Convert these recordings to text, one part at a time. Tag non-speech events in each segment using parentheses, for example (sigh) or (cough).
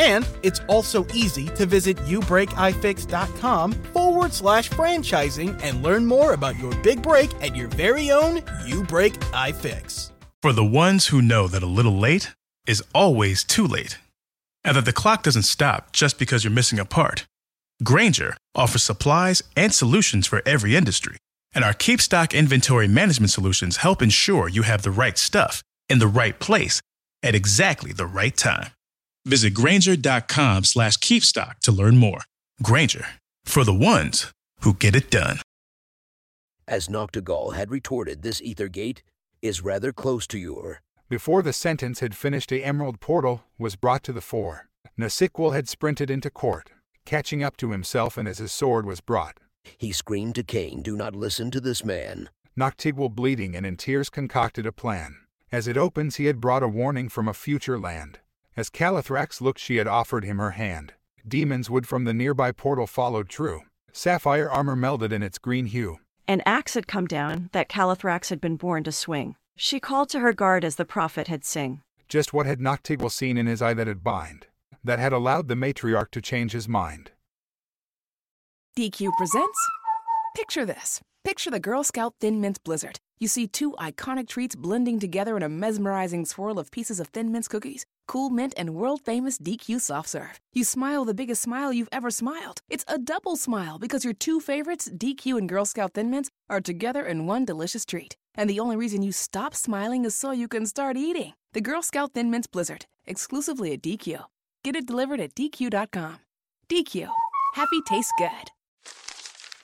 And it's also easy to visit youbreakifix.com forward slash franchising and learn more about your big break at your very own You Break iFix. For the ones who know that a little late is always too late, and that the clock doesn't stop just because you're missing a part, Grainger offers supplies and solutions for every industry. And our Keep Stock inventory management solutions help ensure you have the right stuff in the right place at exactly the right time. Visit Grainger.com slash keepstock to learn more. Granger, for the ones who get it done. As Noctigal had retorted, this Ethergate is rather close to your. Before the sentence had finished, a emerald portal was brought to the fore. Nasikwal had sprinted into court, catching up to himself, and as his sword was brought, He screamed to Cain, Do not listen to this man. Noctigwal, bleeding and in tears, concocted a plan. As it opens, he had brought a warning from a future land. As Calathrax looked, she had offered him her hand. Demons would from the nearby portal followed true. Sapphire armor melded in its green hue. An axe had come down that Calathrax had been born to swing. She called to her guard as the prophet had sing. Just what had Noctigwal seen in his eye that had bind, that had allowed the matriarch to change his mind. DQ presents Picture this. Picture the Girl Scout Thin Mints Blizzard. You see two iconic treats blending together in a mesmerizing swirl of pieces of Thin Mints cookies, cool mint, and world famous DQ soft serve. You smile the biggest smile you've ever smiled. It's a double smile because your two favorites, DQ and Girl Scout Thin Mints, are together in one delicious treat. And the only reason you stop smiling is so you can start eating. The Girl Scout Thin Mints Blizzard, exclusively at DQ. Get it delivered at DQ.com. DQ. Happy tastes good.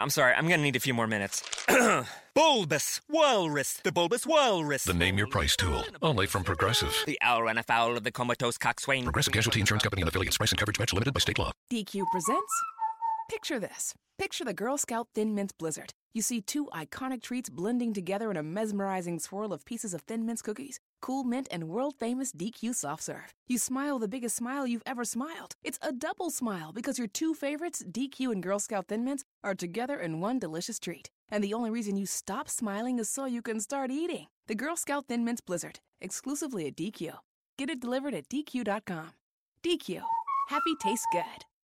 I'm sorry, I'm gonna need a few more minutes. (clears throat) bulbous Walrus, the Bulbous Walrus. The name your price tool, only from Progressive. The owl ran afoul of the comatose coxswain. Progressive Casualty Insurance Company and affiliates. Price and coverage match limited by state law. DQ presents Picture this. Picture the Girl Scout Thin Mints Blizzard. You see two iconic treats blending together in a mesmerizing swirl of pieces of Thin Mints cookies, cool mint, and world famous DQ soft serve. You smile the biggest smile you've ever smiled. It's a double smile because your two favorites, DQ and Girl Scout Thin Mints, are together in one delicious treat. And the only reason you stop smiling is so you can start eating. The Girl Scout Thin Mints Blizzard, exclusively at DQ. Get it delivered at DQ.com. DQ. Happy tastes good.